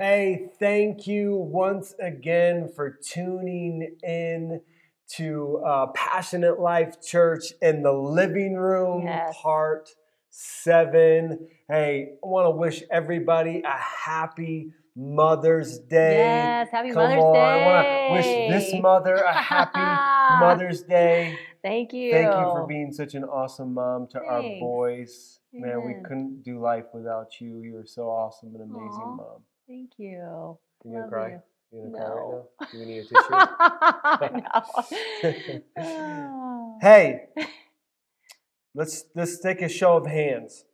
Hey, thank you once again for tuning in to uh, Passionate Life Church in the living room, Yes. part seven. Hey, I want to wish everybody a happy Mother's Day. Yes, happy Come Mother's on, Day. I want to wish this mother a happy Mother's Day. Thank you. Thank you for being such an awesome mom to our boys. Man, we couldn't do life without you. You're so awesome and amazing Aw. mom. Thank you. You gonna Love cry? you. You gonna cry right No. now? Do we need a tissue? no. hey, let's let's take a show of hands.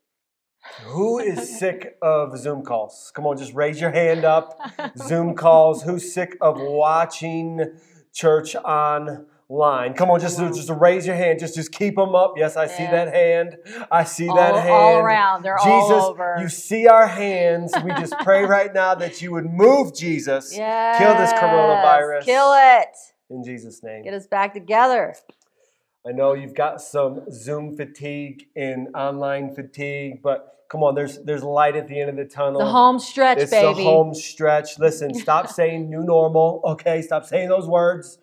Who is sick of Zoom calls? Come on, just raise your hand up. Zoom calls. Who's sick of watching church on, just Come on. just just raise your hand. Just just keep them up. Yes, I see Yeah. that hand. I see all, that hand. all around. They're all Jesus, over. you see our hands. We just pray right now that you would move Jesus yes. kill this coronavirus. Kill it. in Jesus' name. Get us back together. I know you've got some Zoom fatigue and online fatigue, but come on, there's there's light at the end of the tunnel. The home stretch, it's baby. the home stretch. Listen, stop saying new normal. Okay, stop saying those words.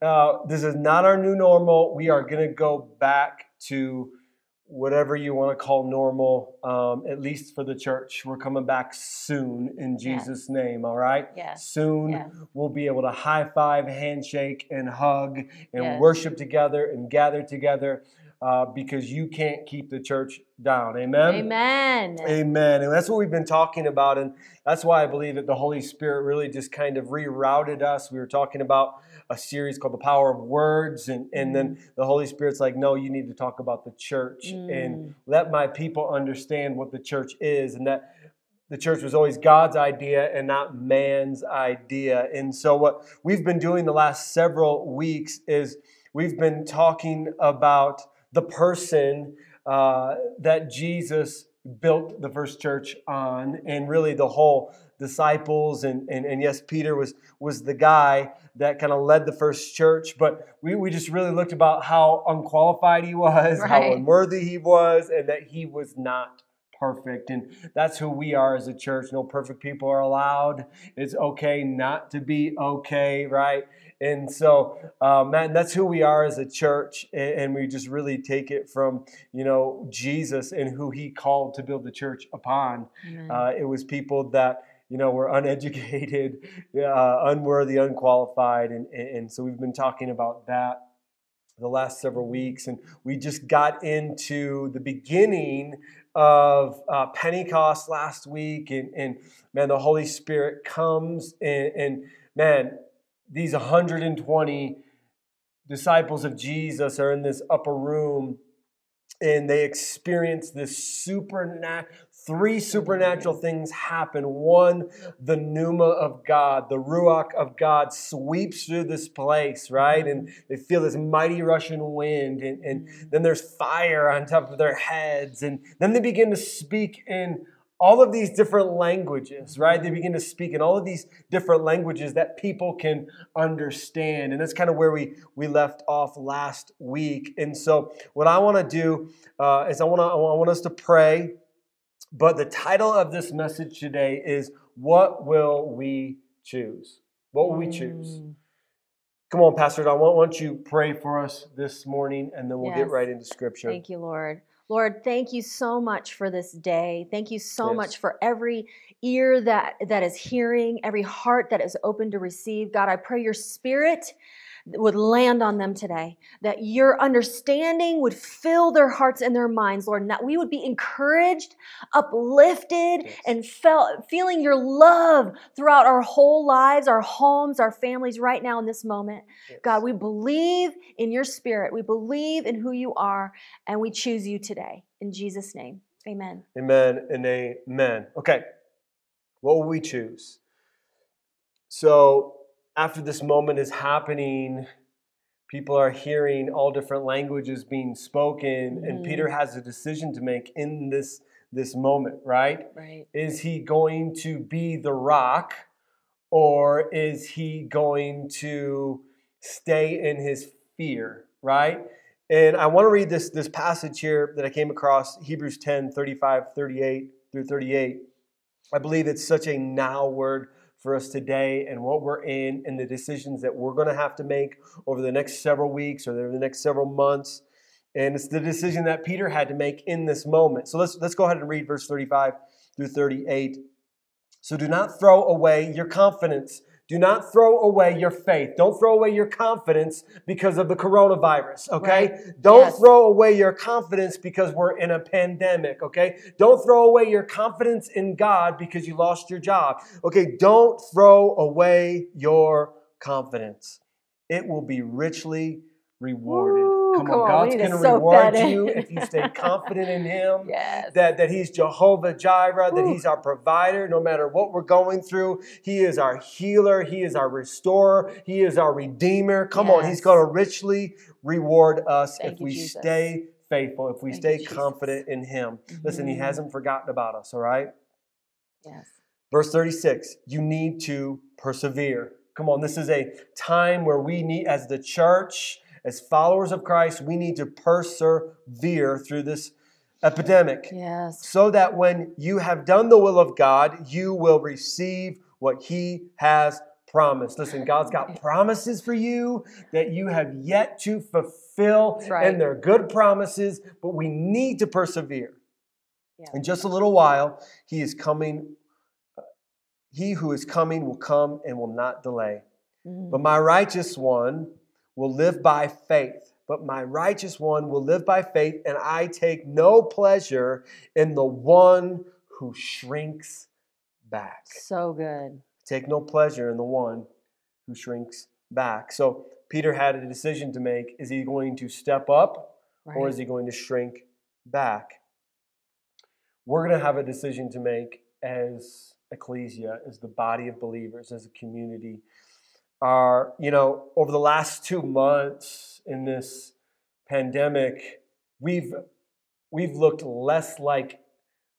Uh, this is not our new normal. We are going to go back to whatever you want to call normal, um, at least for the church. We're coming back soon in. Jesus' name, all right? Yes. Soon Yes. we'll be able to high five, handshake, and hug and Yes. worship together and gather together uh, because you can't keep the church down. Amen? Amen. Amen. And that's what we've been talking about. And that's why I believe that the Holy Spirit really just kind of rerouted us. We were talking about a series called The Power of Words. And, and then the Holy Spirit's like, no, you need to talk about the church and Mm. let my people understand what the church is and that the church was always God's idea and not man's idea. And so, what we've been doing the last several weeks is we've been talking about the person uh, that Jesus built the first church on, and really the whole disciples. And, and, and yes, Peter was, was the guy that kind of led the first church, but we, we just really looked about how unqualified he was, how unworthy he was, and that he was not perfect. And that's who we are as a church. No perfect people are allowed. It's okay not to be okay, right? And so, uh, man, that's who we are as a church. And, we just really take it from, you know, Jesus and who he called to build the church upon. Amen. Uh, it was people that, you know, we're uneducated, uh, unworthy, unqualified. And, and, so we've been talking about that the last several weeks. And we just got into the beginning of uh, Pentecost last week. And, and man, the Holy Spirit comes and, and man, these 120 disciples of Jesus are in this upper room and they experience this supernatural three supernatural things happen one the pneuma of god the ruach of god sweeps through this place right and they feel this mighty russian wind and, and then there's fire on top of their heads and then they begin to speak in all of these different languages, right? They begin to speak in all of these different languages that people can understand. And that's kind of where we, we left off last week. And so, what I want to do uh, is I want to I want us to pray. But the title of this message today is What Will We Choose? What will we choose? Mm. Come on, Pastor Don, why don't you pray for us this morning and then we'll get right into scripture. Thank you, Lord. Lord, thank you so much for this day. Thank you so Yes. much for every ear that that is hearing, every heart that is open to receive. God, I pray your spirit would land on them today, that your understanding would fill their hearts and their minds, Lord, and that we would be encouraged, uplifted, Yes. and felt feeling your love throughout our whole lives, our homes, our families right now in this moment. Yes. God, we believe in your spirit. We believe in who you are, and we choose you today. In Jesus' name, amen. Amen and amen. Okay, what will we choose? So, after this moment is happening, people are hearing all different languages being spoken, and Mhm. Peter has a decision to make in this, this moment, right? Right. Is he going to be the rock, or is he going to stay in his fear, right? And I want to read this, this passage here that I came across, Hebrews 10, 35, 38 through 38. I believe it's such a now word for us today and what we're in and the decisions that we're going to have to make over the next several weeks or the next several months. And it's the decision that Peter had to make in this moment. So let's, let's go ahead and read verse 35 through 38. So do not throw away your confidence do not throw away your faith. Don't throw away your confidence because of the coronavirus, okay? Right. Don't Yes. throw away your confidence because we're in a pandemic, okay? Don't throw away your confidence in God because you lost your job, okay? Don't throw away your confidence. It will be richly rewarded. Come, on, on, God's going to reward you if you stay confident in Him Yes. that, that he's Jehovah Jireh, that Whew. he's our provider no matter what we're going through. He is our healer, he is our restorer, he is our redeemer. Come on, he's going to richly reward us Thank if you, we Jesus. stay faithful, if we Thank stay you, confident in him. Listen, he Mhm. hasn't forgotten about us, all right? yes. Verse 36, you need to persevere. Come on, this is a time where we need, as the church, as followers of Christ, we need to persevere through this epidemic Yes. so that when you have done the will of God, you will receive what He has promised. Listen, God's got promises for you that you have yet to fulfill, That's right. and they're good promises, but we need to persevere. Yeah. In just a little while, He is coming. He who is coming will come and will not delay. Mhm. But my righteous one will live by faith. But my righteous one will live by faith, and I take no pleasure in the one who shrinks back. So good. Take no pleasure in the one who shrinks back. So Peter had a decision to make. Is he going to step up Right. or is he going to shrink back? We're going to have a decision to make as ecclesia, as the body of believers, as a community. Are, you know, over the last two months in this pandemic, we've we've looked less like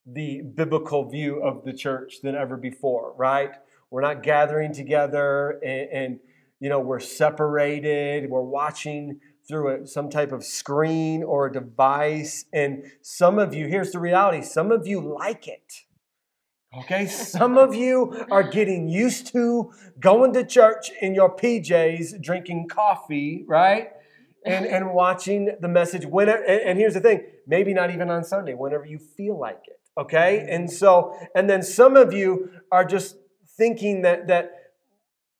the biblical view of the church than ever before, right? We're not gathering together and, and you know, we're separated, we're watching through a, some type of screen or a device. And some of you, here's the reality some of you like it. Okay, some of you are getting used to going to church in your PJs, drinking coffee, right? And, and watching the message whenever, and, and here's the thing maybe not even on Sunday, whenever you feel like it, okay? And so, and then some of you are just thinking that, that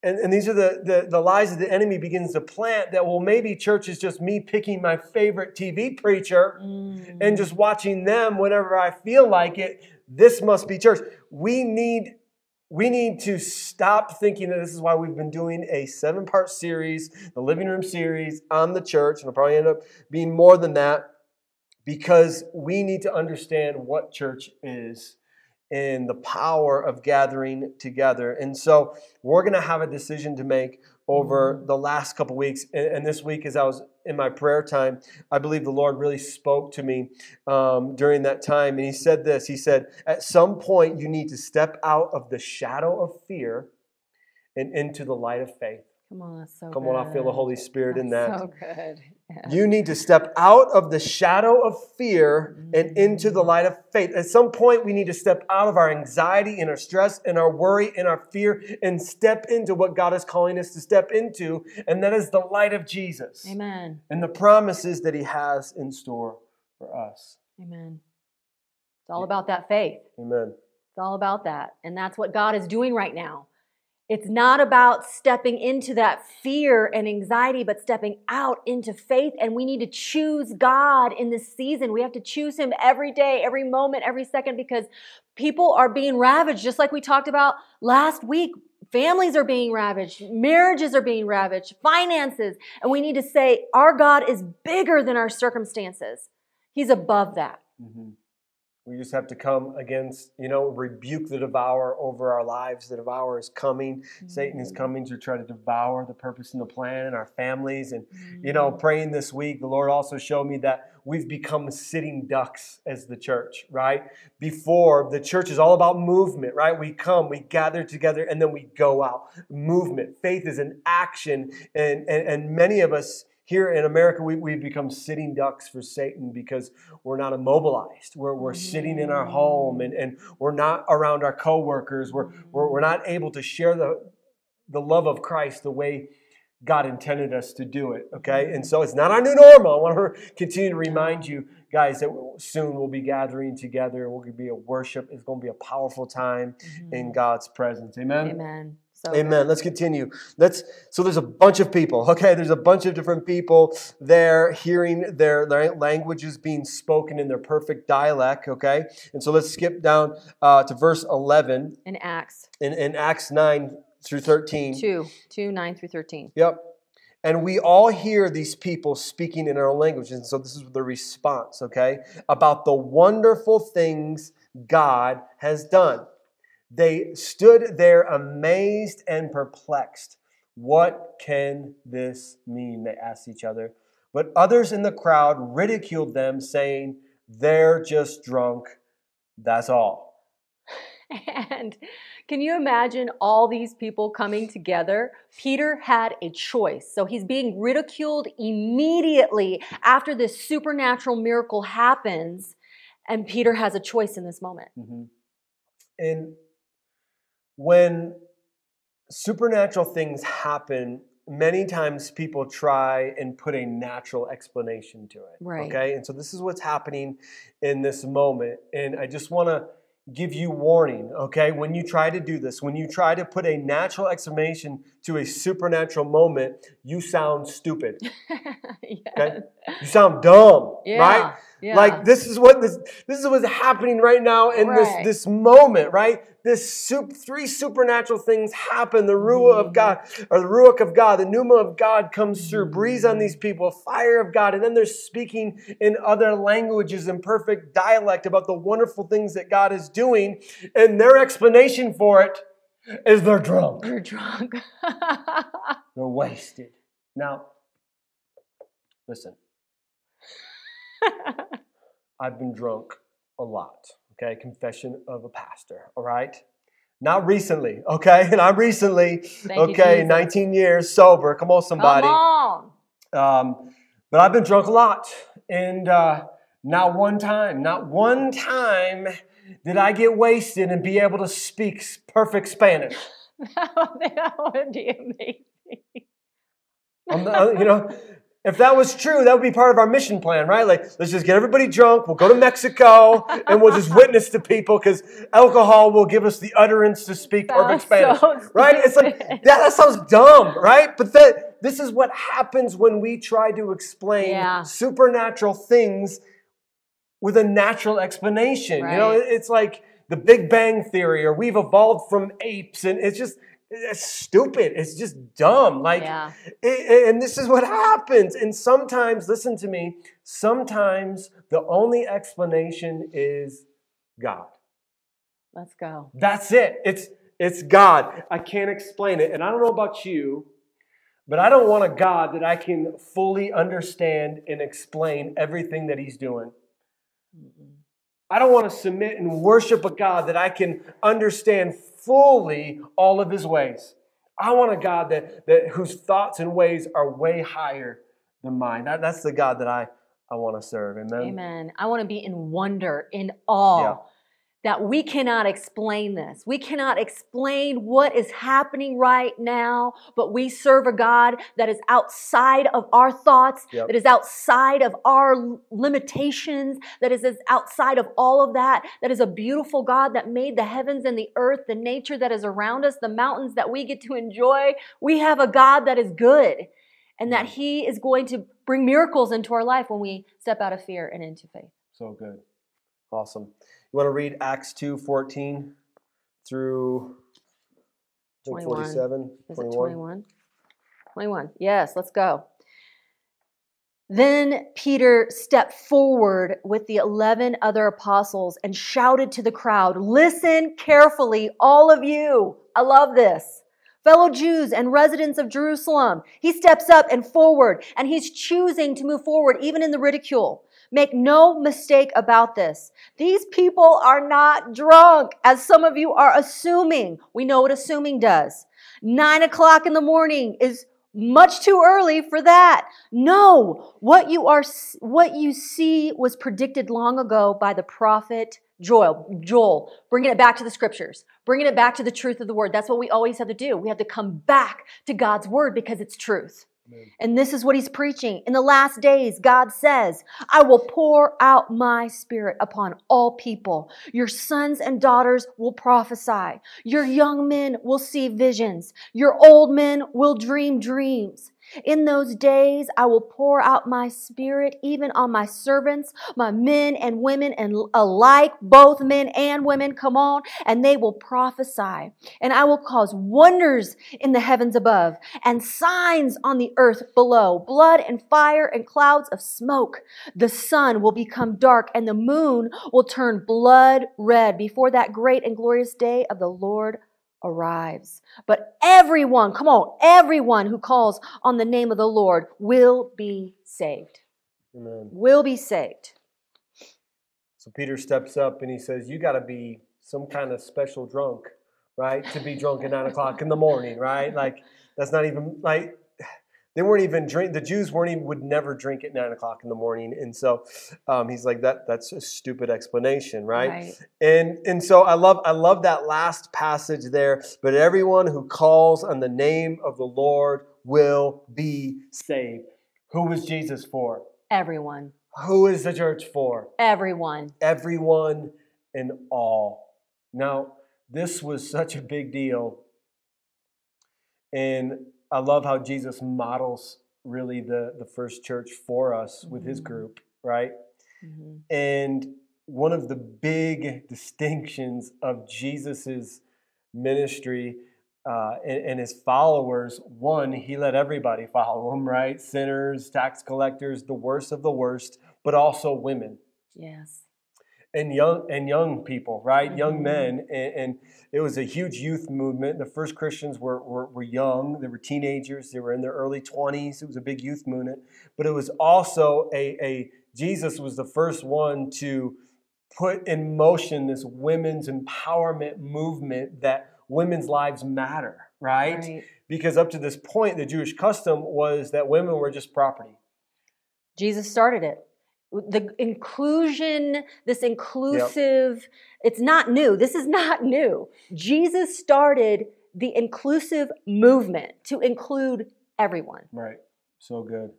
and, and these are the, the, the lies that the enemy begins to plant that, well, maybe church is just me picking my favorite TV preacher Mm. and just watching them whenever I feel like it. This must be church. We need we need to stop thinking that this is why we've been doing a seven part series, the living room series on the church, and it'll probably end up being more than that because we need to understand what church is and the power of gathering together. And so we're going to have a decision to make over the last couple weeks. And, and this week, as I was in my prayer time, I believe the Lord really spoke to me um, during that time. And He said this He said, At some point, you need to step out of the shadow of fear and into the light of faith. Come on, that's so Come good. on, I feel the Holy Spirit in that. So good. You need to step out of the shadow of fear and mm. into the light of faith. At some point, we need to step out of our anxiety and our stress and our worry and our fear and step into what God is calling us to step into, and that is the light of Jesus Amen. and the promises that He has in store for us. Amen. It's all about that faith. Amen. It's all about that. And that's what God is doing right now. It's not about stepping into that fear and anxiety, but stepping out into faith. And we need to choose God in this season. We have to choose Him every day, every moment, every second, because people are being ravaged, just like we talked about last week. Families are being ravaged, marriages are being ravaged, finances. And we need to say, Our God is bigger than our circumstances, He's above that. Mhm. We just have to come against, you know, rebuke the devourer over our lives. The devourer is coming. Satan is mm. coming to try to devour the purpose and the plan in our families. And, you know, mm. praying this week, the Lord also showed me that we've become sitting ducks as the church, right? Before, the church is all about movement, right? We come, we gather together, and then we go out. Movement. Faith is an action. And, and, and many of us, here in America, we, we've become sitting ducks for Satan because we're not immobilized. We're, we're sitting in our home and, and we're not around our coworkers. We're, we're, we're not able to share the, the love of Christ the way God intended us to do it. Okay. And so it's not our new normal. I want to continue to remind you guys that soon we'll be gathering together. We're going to be a worship. It's going to be a powerful time Mm-hmm. in God's presence. Amen. Amen. So Amen. Let's continue. Let's. So there's a bunch of people. Okay, there's a bunch of different people there hearing their, their languages being spoken in their perfect dialect. Okay, and so let's skip down uh, to verse 11 in Acts in, in Acts 9 through 13. 2, 2, 9 through 13. Yep. And we all hear these people speaking in our own languages. And so this is the response, okay, about the wonderful things God has done. They stood there amazed and perplexed. What can this mean? They asked each other. But others in the crowd ridiculed them, saying, They're just drunk. That's all. And can you imagine all these people coming together? Peter had a choice. So he's being ridiculed immediately after this supernatural miracle happens. And Peter has a choice in this moment. Mhm. And when supernatural things happen, many times people try and put a natural explanation to it. Right. Okay. And so this is what's happening in this moment. And I just want to give you warning, okay? When you try to do this, when you try to put a natural explanation to a supernatural moment, you sound stupid. yes. You sound dumb, Yeah. right? Yeah. Like this is what this this is what's happening right now in Right. this this moment, right? This soup, three supernatural things happen. The ruah Mm-hmm. of God, or the ruach of God, the pneuma of God comes through, breathes on these people, fire of God, and then they're speaking in other languages in perfect dialect about the wonderful things that God is doing, and their explanation for it is they're drunk, They're drunk. they're wasted. Now, listen. I've been drunk a lot. Okay, confession of a pastor. All right, not recently. Okay, not recently. Thank okay, Jesus. 19 years sober. Come on, somebody. Come on. Um, but I've been drunk a lot, and uh, not one time, not one time did I get wasted and be able to speak perfect Spanish. that would be amazing. I'm the- uh, you know, if that was true, that would be part of our mission plan, right? Like, let's just get everybody drunk. We'll go to Mexico and we'll just witness to people because alcohol will give us the utterance to speak perfect Sounds Spanish, so right? It's like that, that sounds dumb, right? But that this is what happens when we try to explain Yeah. supernatural things with a natural explanation. You know, it's like the Big Bang Theory, or we've evolved from apes, and it's just it's stupid. It's just dumb. Like, Yeah. it- and this is what happens. And sometimes, listen to me. Sometimes the only explanation is God. Let's go. That's it. It's it's God. I can't explain it. And I don't know about you, but I don't want a God that I can fully understand and explain everything that He's doing. I don't want to submit and worship a God that I can understand fully all of his ways. I want a God that, that whose thoughts and ways are way higher than mine. That, that's the God that I, I want to serve. Amen. Amen. I want to be in wonder, in awe Yeah. That we cannot explain this. We cannot explain what is happening right now, but we serve a God that is outside of our thoughts, Yep. that is outside of our limitations, that is is outside of all of that. That is a beautiful God that made the heavens and the earth, the nature that is around us, the mountains that we get to enjoy. We have a God that is good and that mm. He is going to bring miracles into our life when we step out of fear and into faith. So good. Awesome. You want to read Acts 2 14 through I think 21. 47? Is it 21? 21. Yes, let's go. Then Peter stepped forward with the 11 other apostles and shouted to the crowd, Listen carefully, all of you. I love this. Fellow Jews and residents of Jerusalem. He steps up and forward, and he's choosing to move forward, even in the ridicule. Make no mistake about this. These people are not drunk, as some of you are assuming. We know what assuming does. Nine o'clock in the morning is much too early for that. No, what you are what you see was predicted long ago by the prophet Joel. Joel, bringing it back to the scriptures, bringing it back to the truth of the word. That's what we always have to do. We have to come back to God's word because it's truth. And this is what he's preaching. In the last days, God says, I will pour out my spirit upon all people. Your sons and daughters will prophesy. Your young men will see visions. Your old men will dream dreams. In those days, I will pour out my spirit even on my servants, my men and women, and alike, both men and women, come on, and they will prophesy. And I will cause wonders in the heavens above and signs on the earth below blood and fire and clouds of smoke. The sun will become dark and the moon will turn blood red before that great and glorious day of the Lord arrives. But everyone, come on, everyone who calls on the name of the Lord will be saved. Amen. Will be saved. So Peter steps up and he says, You got to be some kind of special drunk, right? To be drunk at nine o'clock in the morning, right? Like, that's not even like they weren't even drink. The Jews weren't even would never drink at nine o'clock in the morning, and so um, he's like that. That's a stupid explanation, right? right? And and so I love I love that last passage there. But everyone who calls on the name of the Lord will be saved. Who was Jesus for? Everyone. Who is the church for? Everyone. Everyone and all. Now, this was such a big deal. And I love how Jesus models really the, the first church for us with mm-hmm. his group, right? Mm-hmm. And one of the big distinctions of Jesus's ministry uh, and, and, his followers, one, he let everybody follow him, right? Sinners, tax collectors, the worst of the worst, but also women. Yes and young and young people, right? Mm-hmm. Young men, and, and, it was a huge youth movement. The first Christians were, were, were young; they were teenagers. They were in their early twenties. It was a big youth movement, but it was also a, a Jesus was the first one to put in motion this women's empowerment movement that women's lives matter, right? right? Because up to this point, the Jewish custom was that women were just property. Jesus started it the inclusion this inclusive yep. it's not new this is not new. Jesus started the inclusive movement to include everyone. Right so good.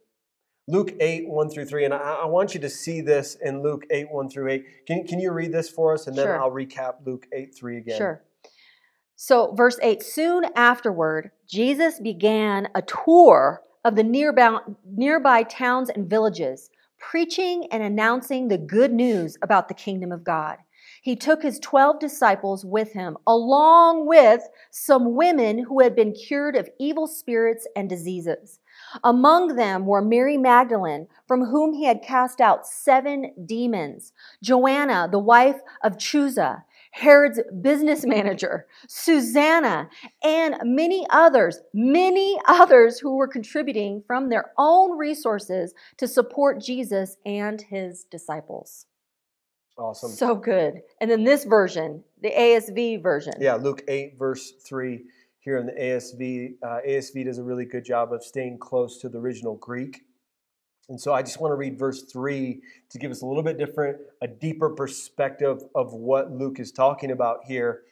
Luke 8 1 through 3 and i, I want you to see this in luke 8 1 through 8 can, can you read this for us? And then sure. i'll recap luke 8 3 again. Sure. So verse 8 soon afterward jesus began a tour of the nearby, nearby towns and villages preaching and announcing the good news about the kingdom of God. He took his 12 disciples with him, along with some women who had been cured of evil spirits and diseases. Among them were Mary Magdalene, from whom he had cast out seven demons, Joanna, the wife of Chuza, Herod's business manager, Susanna, and many others, many others who were contributing from their own resources to support Jesus and his disciples. Awesome. So good. And then this version, the ASV version. Yeah, Luke 8, verse 3 here in the ASV. Uh, ASV does a really good job of staying close to the original Greek. And so I just want to read verse 3 to give us a little bit different, a deeper perspective of what Luke is talking about here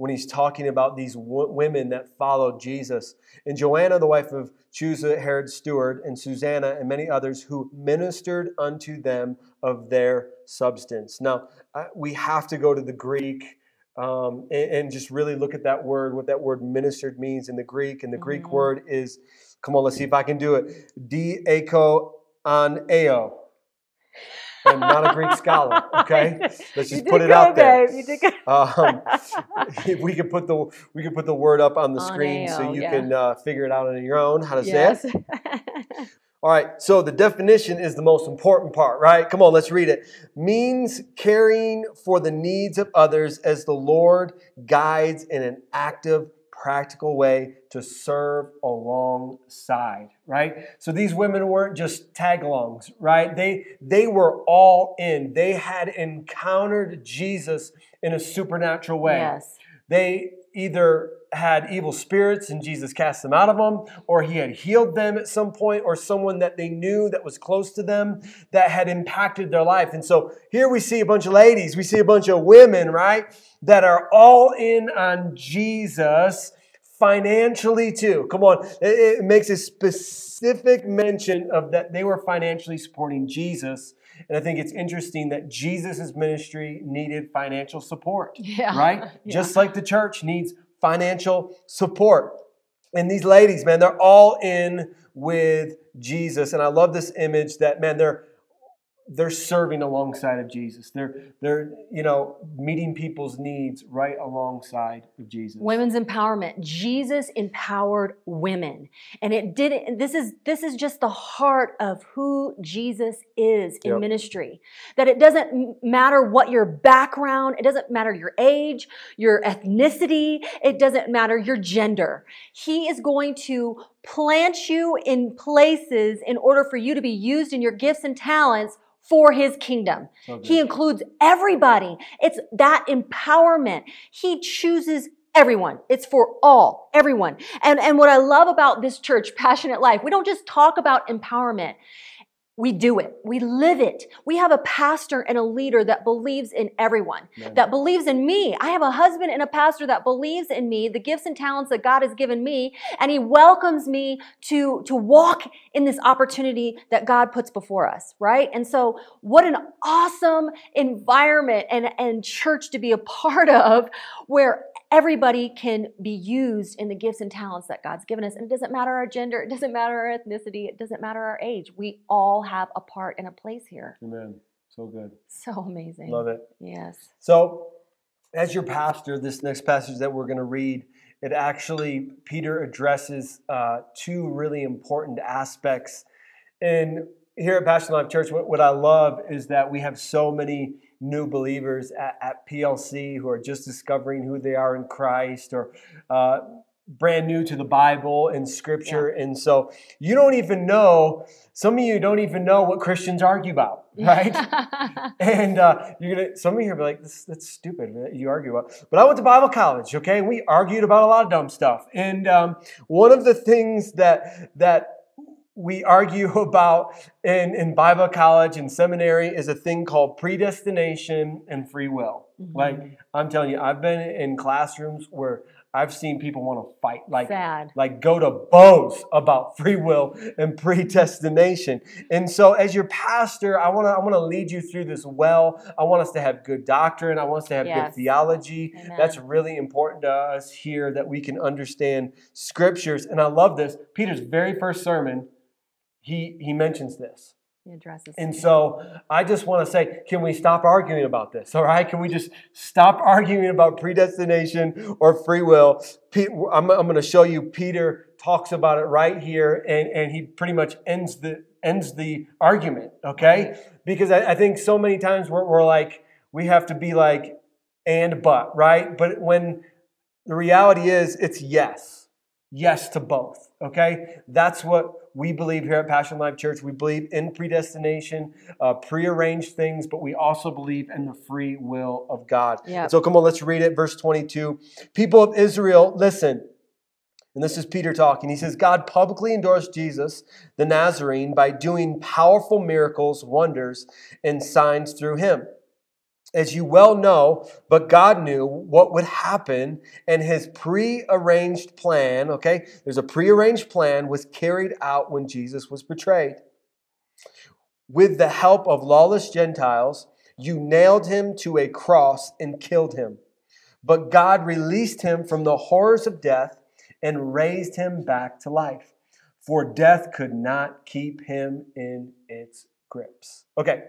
when he's talking about these w- women that followed Jesus. And Joanna, the wife of Chuza, Herod's steward, and Susanna, and many others who ministered unto them of their substance. Now, we have to go to the Greek. Um, and, and, just really look at that word, what that word ministered means in the Greek. And the Greek mm-hmm. word is, come on, let's see if I can do it, diako on AO. I'm not a Greek scholar. Okay, let's just put it out there. Um, we could put the we could put the word up on the on screen AO, so you yeah. can uh, figure it out on your own how yes. say it. All right, so the definition is the most important part, right? Come on, let's read it. Means caring for the needs of others as the Lord guides in an active practical way to serve alongside, right? So these women weren't just tag-alongs, right? They they were all in. They had encountered Jesus in a supernatural way. Yes. They either had evil spirits and Jesus cast them out of them, or he had healed them at some point, or someone that they knew that was close to them that had impacted their life. And so here we see a bunch of ladies, we see a bunch of women, right, that are all in on Jesus financially too. Come on, it, makes a specific mention of that they were financially supporting Jesus. And I think it's interesting that Jesus' ministry needed financial support, yeah. right? Yeah. Just like the church needs financial support. And these ladies, man, they're all in with Jesus. And I love this image that, man, they're they're serving alongside of Jesus. They're they're you know meeting people's needs right alongside of Jesus. Women's empowerment. Jesus empowered women, and it didn't. This is this is just the heart of who Jesus is in yep. ministry. That it doesn't matter what your background. It doesn't matter your age, your ethnicity. It doesn't matter your gender. He is going to plant you in places in order for you to be used in your gifts and talents for his kingdom. Okay. He includes everybody. It's that empowerment. He chooses everyone. It's for all, everyone. And, and what I love about this church, Passionate Life, we don't just talk about empowerment. We do it. We live it. We have a pastor and a leader that believes in everyone, that believes in me. I have a husband and a pastor that believes in me, the gifts and talents that God has given me, and he welcomes me to, to walk in this opportunity that God puts before us, right? And so, what an awesome environment and, and church to be a part of where everybody can be used in the gifts and talents that God's given us. And it doesn't matter our gender, it doesn't matter our ethnicity, it doesn't matter our age. We all have a part and a place here. Amen. So good. So amazing. Love it. Yes. So, as your pastor, this next passage that we're going to read, it actually, Peter addresses uh, two really important aspects. And here at Passion Life Church, what, what I love is that we have so many new believers at, at, PLC who are just discovering who they are in Christ or uh, brand new to the Bible and Scripture. Yeah. And so you don't even know, some of you don't even know what Christians argue about, right? and uh, you're gonna, some of you are like, this, that's stupid. You argue about. But I went to Bible college, okay? We argued about a lot of dumb stuff. And um, one of the things that that we argue about in, in Bible college and seminary is a thing called predestination and free will. Mm-hmm. Like I'm telling you, I've been in classrooms where I've seen people want to fight, like Sad. like go to blows about free will and predestination. And so, as your pastor, I want to I want to lead you through this well. I want us to have good doctrine. I want us to have yes. good theology. Amen. That's really important to us here that we can understand scriptures. And I love this. Peter's very first sermon he, he mentions this. He addresses and so I just want to say, can we stop arguing about this? All right? Can we just stop arguing about predestination or free will? I'm, I'm going to show you Peter talks about it right here, and, and he pretty much ends the ends the argument, okay? Because I, I think so many times we're, we're like, we have to be like, and but, right? But when the reality is, it's yes. Yes to both, okay? That's what we believe here at Passion Life Church. We believe in predestination, uh, prearranged things, but we also believe in the free will of God. So come on, let's read it. Verse 22. People of Israel, listen. And this is Peter talking. He says, God publicly endorsed Jesus, the Nazarene, by doing powerful miracles, wonders, and signs through him as you well know, but God knew what would happen, and his prearranged plan, okay, there's a prearranged plan, was carried out when Jesus was betrayed. With the help of lawless Gentiles, you nailed him to a cross and killed him. But God released him from the horrors of death and raised him back to life, for death could not keep him in its grips. Okay.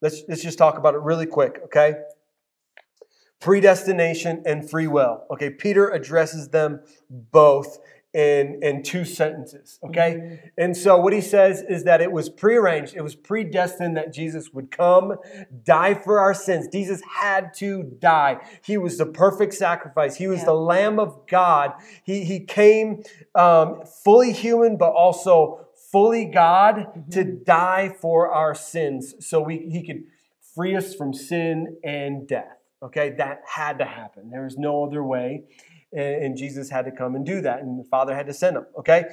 Let's, let's just talk about it really quick, okay? Predestination and free will. Okay, Peter addresses them both in, in two sentences, okay? Mm-hmm. And so what he says is that it was prearranged, it was predestined that Jesus would come, die for our sins. Jesus had to die. He was the perfect sacrifice, he was yeah. the Lamb of God. He, he came um, fully human, but also fully God mm-hmm. to die for our sins so we, he could free us from sin and death. Okay, that had to happen. There was no other way. and, Jesus had to come and do that, and the Father had to send him. Okay.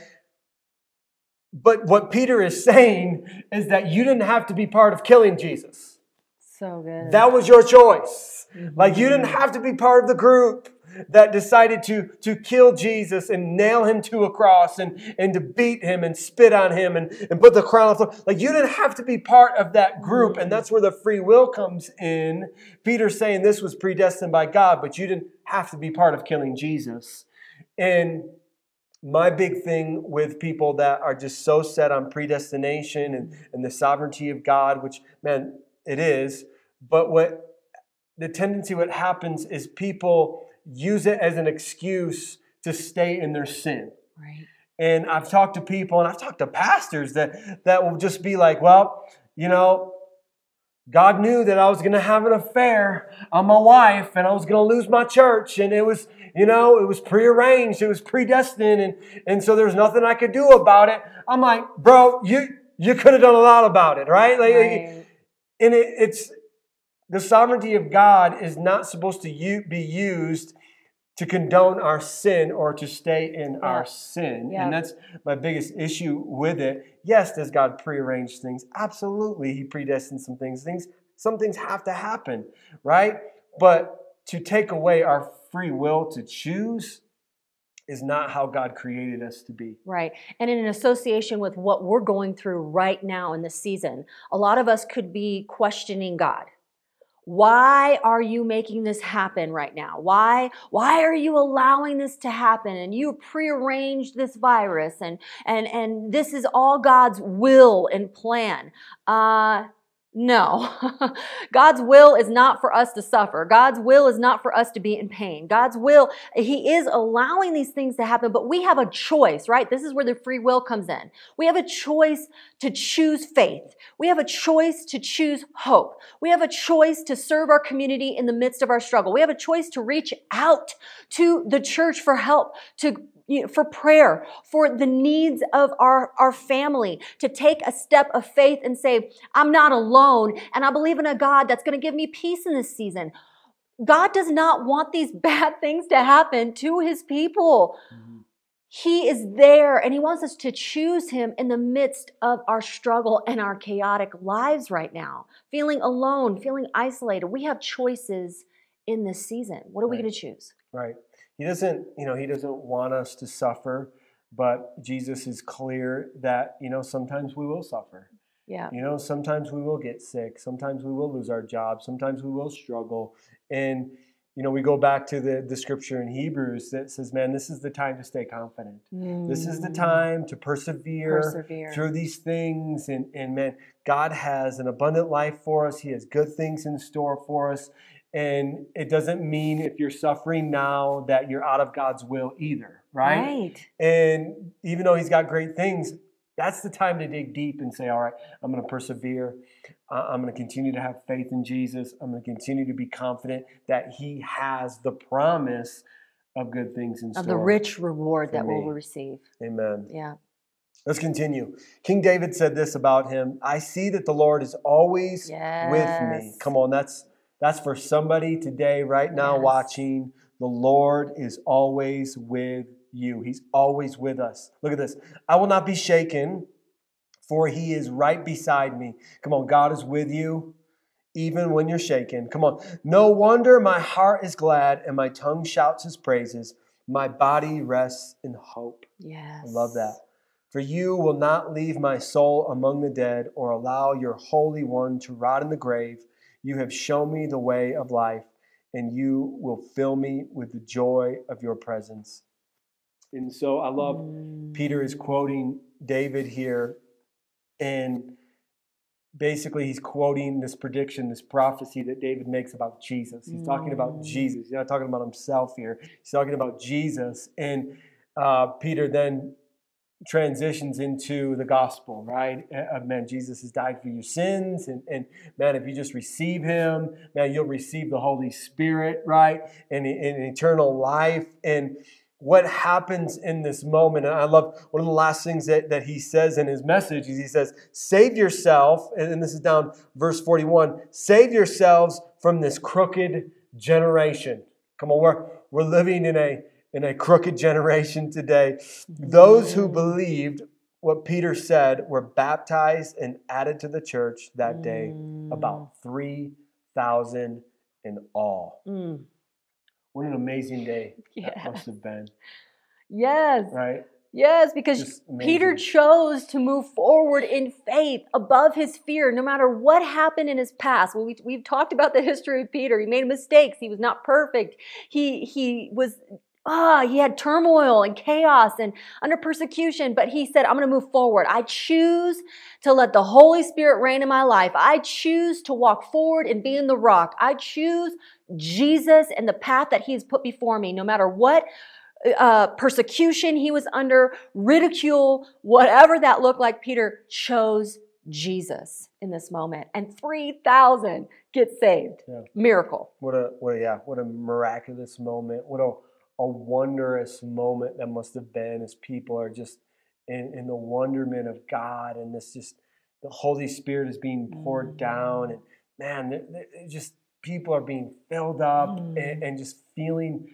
But what Peter is saying is that you didn't have to be part of killing Jesus. So good. That was your choice. Mm-hmm. Like you didn't have to be part of the group that decided to, to kill Jesus and nail him to a cross and, and to beat him and spit on him and, and put the crown on. Like you didn't have to be part of that group. And that's where the free will comes in. Peter's saying this was predestined by God, but you didn't have to be part of killing Jesus. And my big thing with people that are just so set on predestination and, and the sovereignty of God, which, man, it is, but what the tendency, what happens is people use it as an excuse to stay in their sin. right. And I've talked to people and I've talked to pastors that, that will just be like, well, you know, God knew that I was going to have an affair on my wife and I was going to lose my church. And it was, you know, it was prearranged, it was predestined. And, and so there's nothing I could do about it. I'm like, bro, you, you could have done a lot about it, right? Like, Right. and it, it's the sovereignty of God is not supposed to be used to condone our sin or to stay in Yeah. our sin. Yeah. And that's my biggest issue with it. Yes, does God prearrange things? Absolutely. He predestined some things. Things some things have to happen, right? But to take away our free will to choose is not how God created us to be. Right. And in an association with what we're going through right now in this season, a lot of us could be questioning God. Why are you making this happen right now? Why why are you allowing this to happen? And you prearranged this virus and and and this is all God's will and plan. Uh no. God's will is not for us to suffer. God's will is not for us to be in pain. God's will, He is allowing these things to happen, but we have a choice, right? This is where the free will comes in. We have a choice to choose faith. We have a choice to choose hope. We have a choice to serve our community in the midst of our struggle. We have a choice to reach out to the church for help, to you know, for prayer, for the needs of our, our family, to take a step of faith and say, I'm not alone, and I believe in a God that's going to give me peace in this season. God does not want these bad things to happen to his people. Mm-hmm. He is there and he wants us to choose him in the midst of our struggle and our chaotic lives right now. Feeling alone, feeling isolated. We have choices in this season. What are we going to choose? Right. He doesn't, you know, he doesn't want us to suffer, but Jesus is clear that, you know, sometimes we will suffer. Yeah. You know, sometimes we will get sick, sometimes we will lose our job, sometimes we will struggle. And you know, we go back to the, the scripture in Hebrews that says, man, this is the time to stay confident. This is the Mm. time to persevere, Persevere. through these things. And, and man, God has an abundant life for us. He has good things in store for us. And it doesn't mean if you're suffering now that you're out of God's will either, right? Right. And even though He's got great things, that's the time to dig deep and say, all right, I'm going to persevere. Uh, I'm going to continue to have faith in Jesus. I'm going to continue to be confident that He has the promise of good things in store. Of the rich reward that we'll receive. Amen. Yeah. Let's continue. King David said this about him I see that the Lord is always with me. Come on, that's that's for somebody today, right now, Yes. watching. The Lord is always with you. He's always with us. Look at this. I will not be shaken, for he is right beside me. Come on, God is with you. Even when you're shaken. Come on. No wonder my heart is glad and my tongue shouts his praises. My body rests in hope. Yes. I love that. For you will not leave my soul among the dead or allow your Holy One to rot in the grave. You have shown me the way of life, and you will fill me with the joy of your presence. And so I love. Peter is quoting David here, and basically he's quoting this prediction, this prophecy that David makes about Jesus. He's talking about Mm. Jesus. He's not talking about himself here. He's talking about Jesus. And uh, Peter then transitions into the gospel, right? Uh, man, Jesus has died for your sins. And, and man, if you just receive him, man, you'll receive the Holy Spirit, right? And, and eternal life. And what happens in this moment, and I love one of the last things that, that he says in his message is he says, save yourself, and this is down verse 41, save yourselves from this crooked generation. Come on, we're, we're living in a in a crooked generation today. Those who believed what Peter said were baptized and added to the church that day, Mm. about 3,000 in all. Mm. What an amazing day that must have been, Yes. right? Yes, because Peter chose to move forward in faith above his fear, no matter what happened in his past. Well, we, we've talked about the history of Peter. He made mistakes. He was not perfect. He he was ah he had turmoil and chaos and under persecution. But he said, "I'm going to move forward. I choose to let the Holy Spirit reign in my life. I choose to walk forward and be in the rock. I choose Jesus and the path that He has put before me, no matter what." uh, persecution he was under, ridicule, whatever that looked like, Peter chose Jesus in this moment. And 3,000 get saved. Yeah. Miracle. What a what a, yeah, what a miraculous moment. What a a wondrous moment that must have been as people are just in, in the wonderment of God and this just the Holy Spirit is being poured Mm. down and man, th- th- it just people are being filled up Mm. and, and just feeling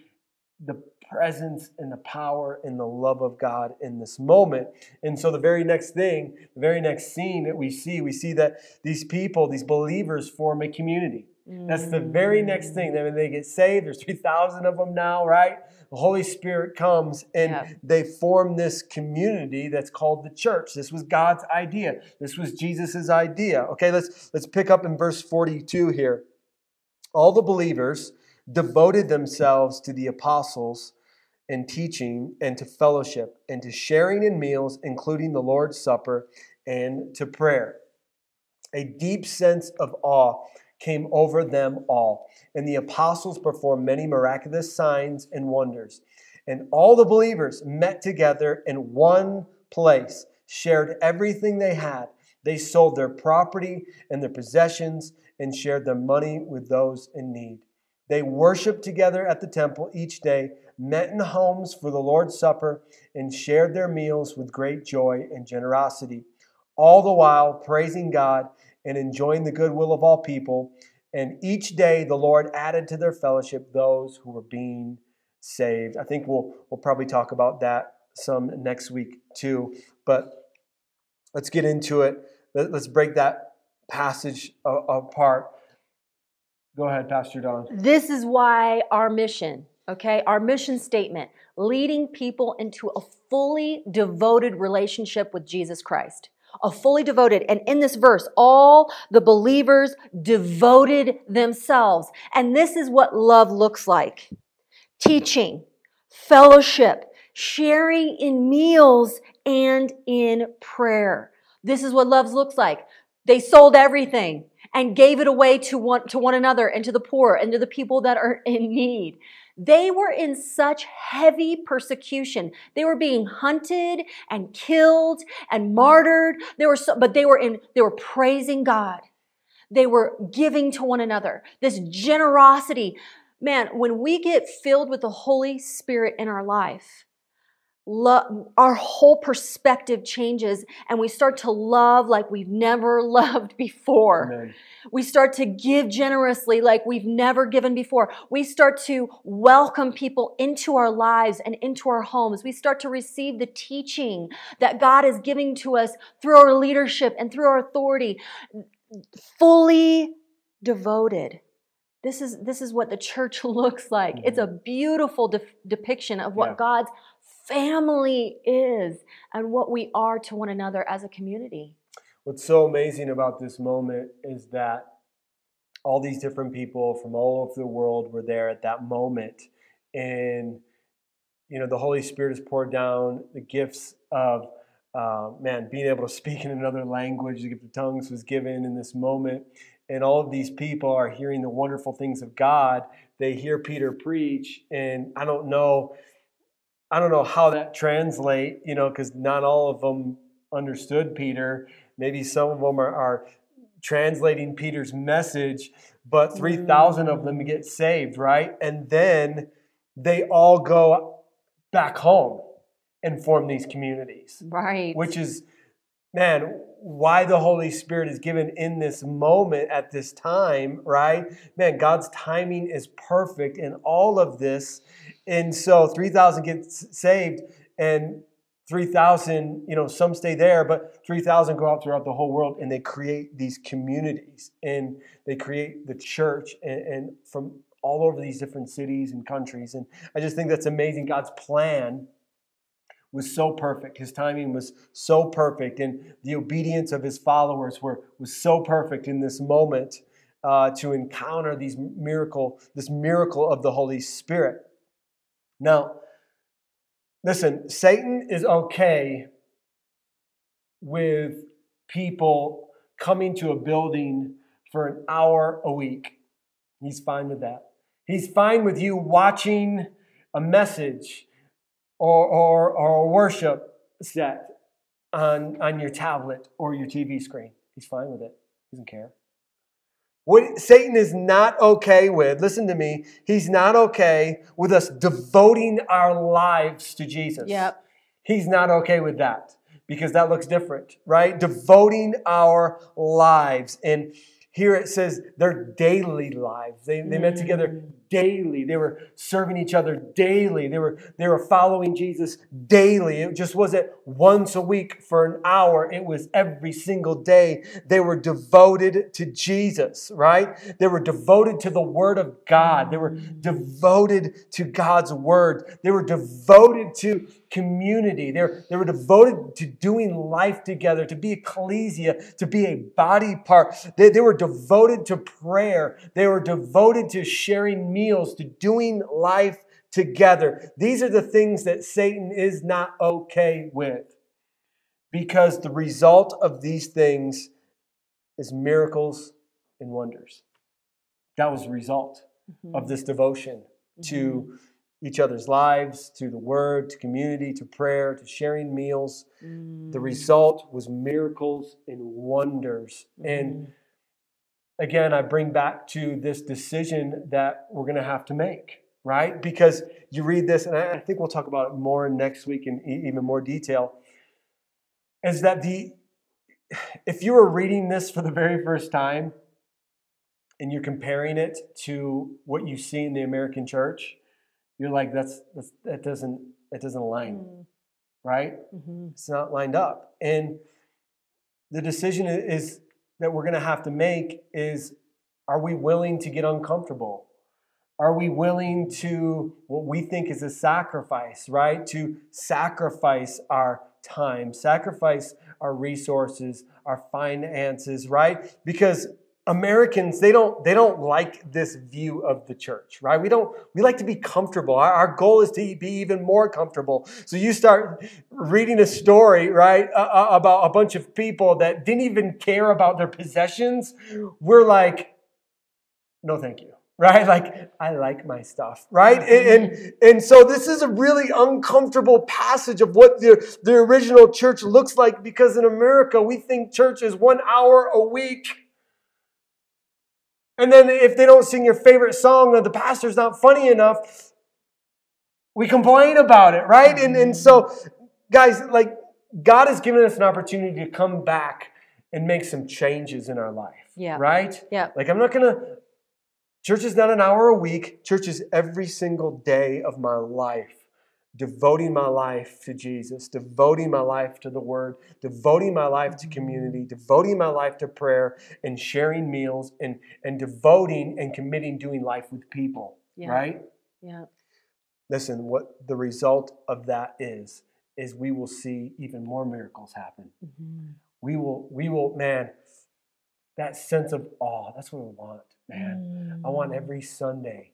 the presence and the power and the love of God in this moment. And so the very next thing, the very next scene that we see, we see that these people, these believers form a community. That's the very next thing. Then when they get saved, there's 3,000 of them now, right? The Holy Spirit comes and Yeah. they form this community that's called the church. This was God's idea. This was Jesus' idea. Okay, let's let's pick up in verse 42 here. All the believers devoted themselves to the apostles and teaching and to fellowship and to sharing in meals, including the Lord's Supper and to prayer. A deep sense of awe came over them all, and the apostles performed many miraculous signs and wonders. And all the believers met together in one place, shared everything they had. They sold their property and their possessions and shared their money with those in need. They worshiped together at the temple each day, met in homes for the Lord's Supper, and shared their meals with great joy and generosity, all the while praising God and enjoying the goodwill of all people. And each day the Lord added to their fellowship those who were being saved. I think we'll we'll probably talk about that some next week too. But let's get into it. Let- Let's break that passage apart. Go ahead, Pastor Don. This is why our mission, okay, our mission statement, leading people into a fully devoted relationship with Jesus Christ. A fully devoted. And in this verse, all the believers devoted themselves. And this is what love looks like teaching, fellowship, sharing in meals, and in prayer. This is what love looks like. They sold everything and gave it away to one, to one another and to the poor and to the people that are in need. They were in such heavy persecution. They were being hunted and killed and martyred. They were so, but they were in, they were praising God. They were giving to one another. This generosity. Man, when we get filled with the Holy Spirit in our life, lo- our whole perspective changes and we start to love like we've never loved before. Amen. We start to give generously like we've never given before. We start to welcome people into our lives and into our homes. We start to receive the teaching that God is giving to us through our leadership and through our authority. Fully devoted. This is, this is what the church looks like. It's a mm-hmm. beautiful de- depiction of what Yeah. God's family is and what we are to one another as a community. What's so amazing about this moment is that all these different people from all over the world were there at that moment. And, you know, the Holy Spirit is poured down, the gifts of, uh, man, being able to speak in another language, the gift of tongues was given in this moment. And all of these people are hearing the wonderful things of God. They hear Peter preach, and I don't know, I don't know how that translate, you know, because not all of them understood Peter. Maybe some of them are, are translating Peter's message, but 3,000 mm. of them get saved, right? And then they all go back home and form these communities, Right. which is, man, why the Holy Spirit is given in this moment at this time, right? Man, God's timing is perfect in all of this. And so 3,000 get saved, and 3,000, you know, some stay there, but 3,000 go out throughout the whole world and they create these communities and they create the church and, and from all over these different cities and countries. And I just think that's amazing. God's plan was so perfect. His timing was so perfect, and the obedience of his followers were was so perfect in this moment uh, to encounter these miracle, this miracle of the Holy Spirit. Now, listen, Satan is okay with people coming to a building for an hour a week. He's fine with that. He's fine with you watching a message or, or, or a worship set on, on your tablet or your TV screen. He's fine with it. He doesn't care. What Satan is not okay with, listen to me, he's not okay with us devoting our lives to Jesus. Yep. He's not okay with that because that looks different, right? Devoting our lives. And here it says their daily lives. They, they met together mm. Daily. They were serving each other daily. They were, they were following Jesus daily. It just wasn't once a week for an hour. It was every single day. They were devoted to Jesus, right? They were devoted to the Word of God. They were devoted to God's Word. They were devoted to community. They were, they were devoted to doing life together, to be ecclesia, to be a body part. They, they were devoted to prayer. They were devoted to sharing meals, to doing life together. These are the things that Satan is not okay with because the result of these things is miracles and wonders. That was the result mm-hmm. of this devotion mm-hmm. to each other's lives, to the word, to community, to prayer, to sharing meals. Mm. The result was miracles and wonders. And mm-hmm. Again, I bring back to this decision that we're going to have to make, right? Because you read this, and I think we'll talk about it more next week in even more detail, is that the if you were reading this for the very first time and you're comparing it to what you see in the American church, you're like, that's, that's that doesn't that doesn't align, right? Mm-hmm. It's not lined up. And the decision is that we're going to have to make is are we willing to get uncomfortable? Are we willing to what we think is a sacrifice, right? To sacrifice our time, sacrifice our resources, our finances, right? Because Americans they don't they don't like this view of the church, right? We don't we like to be comfortable. Our, our goal is to be even more comfortable. So you start reading a story, right, uh, about a bunch of people that didn't even care about their possessions. We're like, no, thank you. Right? Like, I like my stuff. Right? And, and, and so this is a really uncomfortable passage of what the, the original church looks like because in America, we think church is one hour a week. And then if they don't sing your favorite song or the pastor's not funny enough, we complain about it, right? And, and so, guys, like, God has given us an opportunity to come back and make some changes in our life. Yeah. Right? Yeah. Like, I'm not going to, church is not an hour a week, church is every single day of my life. Devoting my life to Jesus, devoting my life to the Word, devoting my life to community, devoting my life to prayer, and sharing meals, and, and devoting and committing doing life with people. Yeah. Right? Yeah. Listen, what the result of that is, is we will see even more miracles happen. Mm-hmm. We will, we will, man, that sense of awe, that's what I want, man. I want every Sunday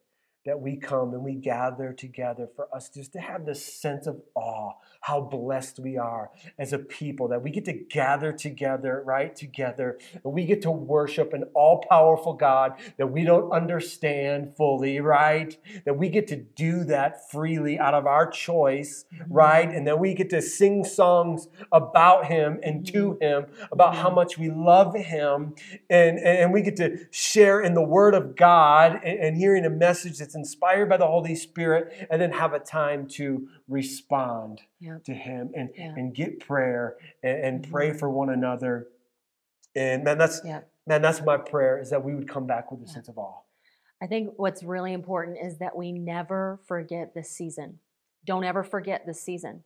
that we come and we gather together for us just to have this sense of awe, how blessed we are as a people, that we get to gather together, right? Together, and we get to worship an all powerful God that we don't understand fully, right? That we get to do that freely out of our choice, mm-hmm. right? And then we get to sing songs about Him and mm-hmm. to Him, about how mm-hmm. much we love Him, and, and we get to share in the Word of God and, and hearing a message that's inspired by the Holy Spirit, and then have a time to respond Yeah. to Him and, Yeah. and get prayer and, and pray Mhm. for one another. And man, that's Yeah. man, that's my prayer is that we would come back with a sense of awe. I think what's really important is that we never forget this season. Don't ever forget this season.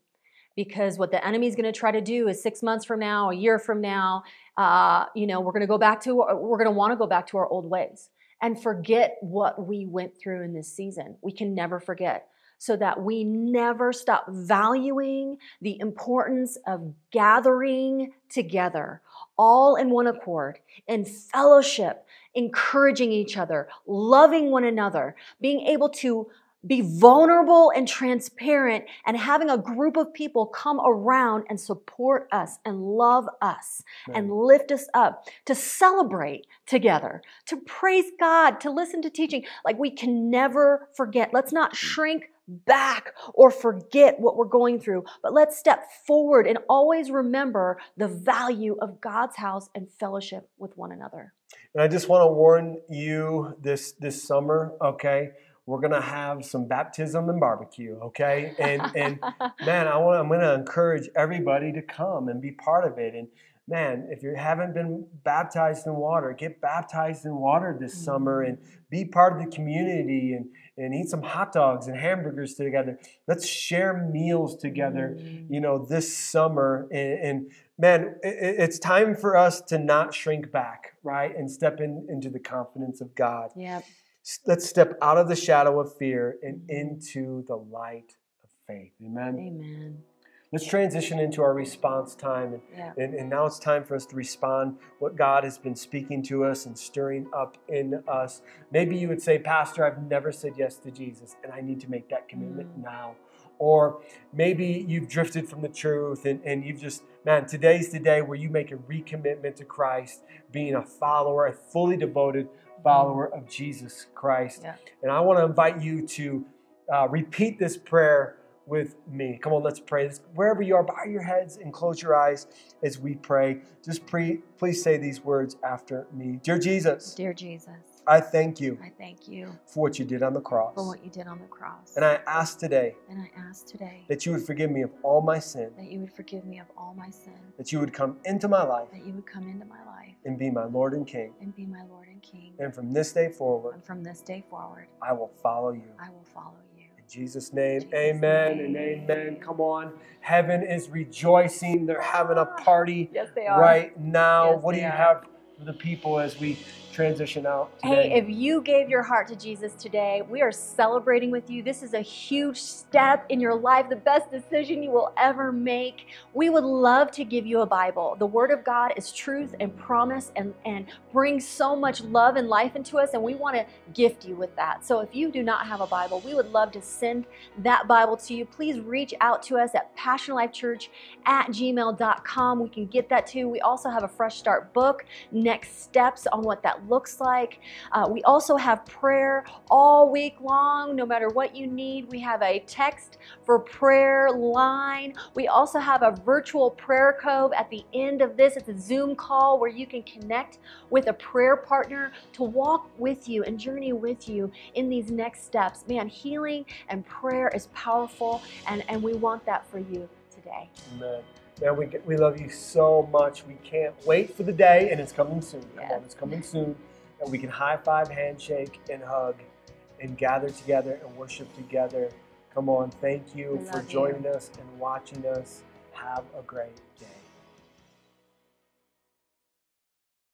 Because what the enemy's going to try to do is six months from now, a year from now, uh, you know, we're going to go back to, we're going to want to go back to our old ways and forget what we went through in this season. We can never forget so that we never stop valuing the importance of gathering together, all in one accord, in fellowship, encouraging each other, loving one another, being able to be vulnerable and transparent and having a group of people come around and support us and love us right. and lift us up to celebrate together to praise god to listen to teaching. Like we can never forget. Let's not mm. shrink back or forget what we're going through but let's step forward and always remember the value of god's house and fellowship with one another. And i just want to warn you this this summer okay we're gonna have some baptism and barbecue, okay? And and man, I want I'm gonna encourage everybody to come and be part of it. And man, if you haven't been baptized in water, get baptized in water this mm-hmm. summer and be part of the community and and eat some hot dogs and hamburgers together. Let's share meals together, mm-hmm. you know, this summer. And, and man, it, it's time for us to not shrink back, right? And step in, into the confidence of God. Yep let's step out of the shadow of fear and into the light of faith. Amen. Amen. Let's transition into our response time. And, yeah. and, and, now it's time for us to respond what God has been speaking to us and stirring up in us. Maybe you would say, Pastor, I've never said yes to Jesus, and I need to make that commitment mm. now. Or maybe you've drifted from the truth and, and you've just, man, today's the day where you make a recommitment to Christ, being a follower, a fully devoted follower of Jesus Christ. Yeah. And I want to invite you to uh, repeat this prayer with me. Come on, let's pray. Wherever you are, bow your heads and close your eyes as we pray. Just pre- please say these words after me. Dear Jesus. Dear Jesus. I thank you. I thank you for what you did on the cross. For what you did on the cross. And I ask today. And I ask today that you would forgive me of all my sin. That you would forgive me of all my sin. That you would come into my life. That you would come into my life. And be my Lord and King. And be my Lord and King. And from this day forward. And from this day forward. I will follow you. I will follow you. In Jesus' name, Jesus amen name. and amen. Come on. Heaven is rejoicing. They're having a ah, party yes, they are. right now. Yes, what do you are. have the people as we transition out today. Hey, if you gave your heart to Jesus today, we are celebrating with you. This is a huge step in your life, the best decision you will ever make. We would love to give you a Bible. The Word of God is truth and promise and, and brings so much love and life into us, and we want to gift you with that. So if you do not have a Bible, we would love to send that Bible to you. Please reach out to us at passionlifechurch at gmail.com. We can get that too. We also have a Fresh Start book, next steps on what that looks like. Uh, we also have prayer all week long, no matter what you need. We have a text for prayer line. We also have a virtual prayer cove at the end of this. It's a Zoom call where you can connect with a prayer partner to walk with you and journey with you in these next steps. Man, healing and prayer is powerful, and, and we want that for you today. Amen. Man, we, we love you so much. We can't wait for the day, and it's coming soon. Come on, it's coming soon. And we can high five, handshake, and hug, and gather together and worship together. Come on, thank you for joining you. us and watching us. Have a great day.